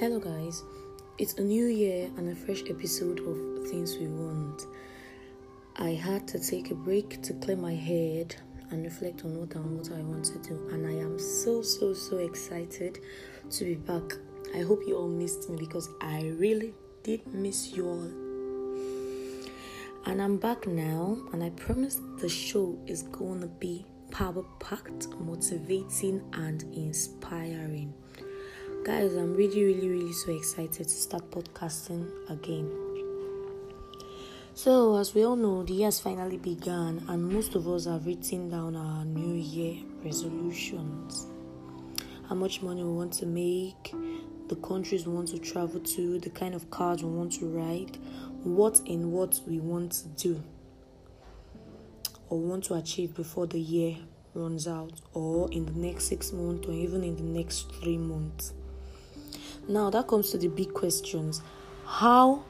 Hello, guys. It's a new year and a fresh episode of Things We Want. I had to take a break to clear my head and reflect on what and what I want to do, and I am so so so excited to be back. I hope you all missed me because I really did miss you all. And I'm back now, and I promise the show is to be power packed, motivating, and inspiring. Guys, I'm really, really, really so excited to start podcasting again. So, as we all know, the year has finally begun, and most of us have written down our new year resolutions. How much money we want to make, the countries we want to travel to, the kind of cars we want to ride, what and what we want to do or want to achieve before the year runs out, or in the next six months, or even in the next three months. Now, that comes to the big questions how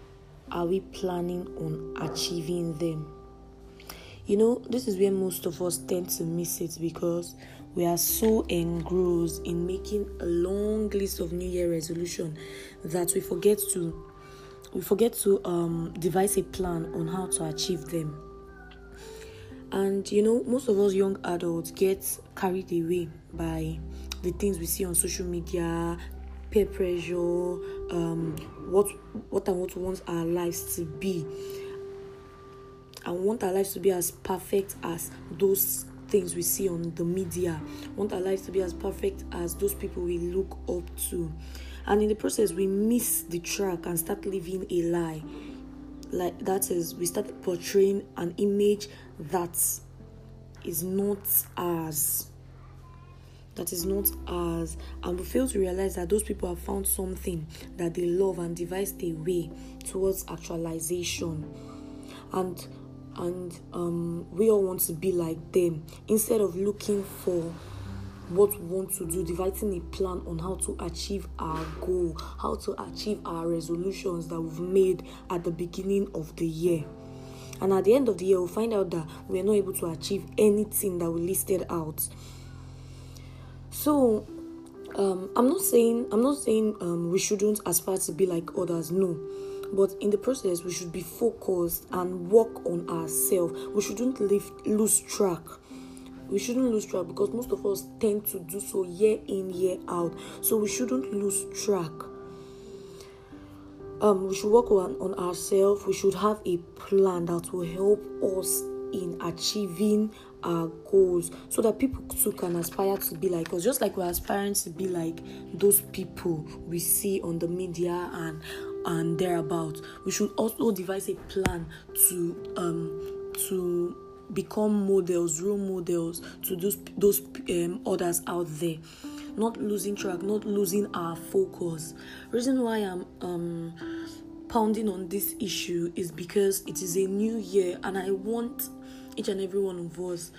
are we planning on achieving them? You know, this is where most of us tend to miss it because we are so engrossed in making a long list of New Year resolution that we forget to we forget to um, devise a plan on how to achieve them. And you know, most of us young adults get carried away by the things we see on social media, peer pressure, um, what what and what we want our lives to be, I want our lives to be as perfect as those things we see on the media. I Want our lives to be as perfect as those people we look up to, and in the process we miss the track and start living a lie. Like that is, we start portraying an image that is not ours that is not ours and we fail to realize that those people have found something that they love and devised a way towards actualization. And and um, we all want to be like them. Instead of looking for what we want to do devising a plan on how to achieve our goal how to achieve our resolutions that we've made at the beginning of the year. And at the end of the year we'll find out that we're not able to achieve anything that we listed out so um, i'm not saying i'm not saying um, we shouldn't aspire to be like others no. But in the process we should be focused and work on ourselves. We shouldn't leave, lose track. We shouldn't lose track because most of us tend to do so year in year out. So we shouldn't lose track. Um, we should work on, on ourselves. We should have a plan that will help us in achieving our goals so that people too can aspire to be like us. Just like we're aspiring to be like those people we see on the media and and thereabouts we should also devise a plan to um to become models role models to those those um, others out there. Not losing track not losing our focus. Reason why i'm um pounding on this issue is because it is a new year and i want each and every one of us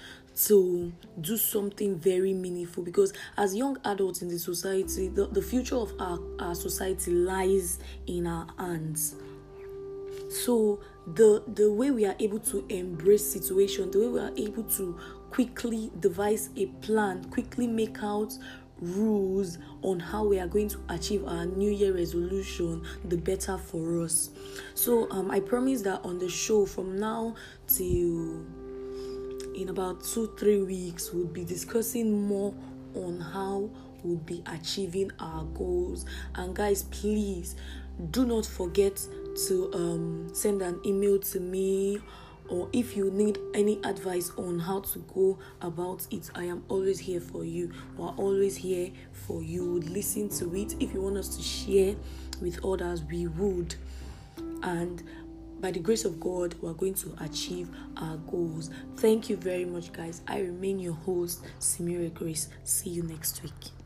to do something very meaningful. Because as young adults in the society the, the future of our, our society lies in our hands. So the the way we are able to embrace situation the way we are able to quickly devise a plan quickly make out rules on how we are going to achieve our new year resolution the better for us. So um i promise that on the show from now till in about two three weeks we'll be discussing more on how we'll be achieving our goals. And guys please do not forget to um, send an email to me or if you need any advice on how to go about it i am always here for you. We're always here for you. Listen to it. If you want us to share with others we would. And by the grace of God, we're going to achieve our goals. Thank you very much, guys. I remain your host, Simira Grace. See you next week.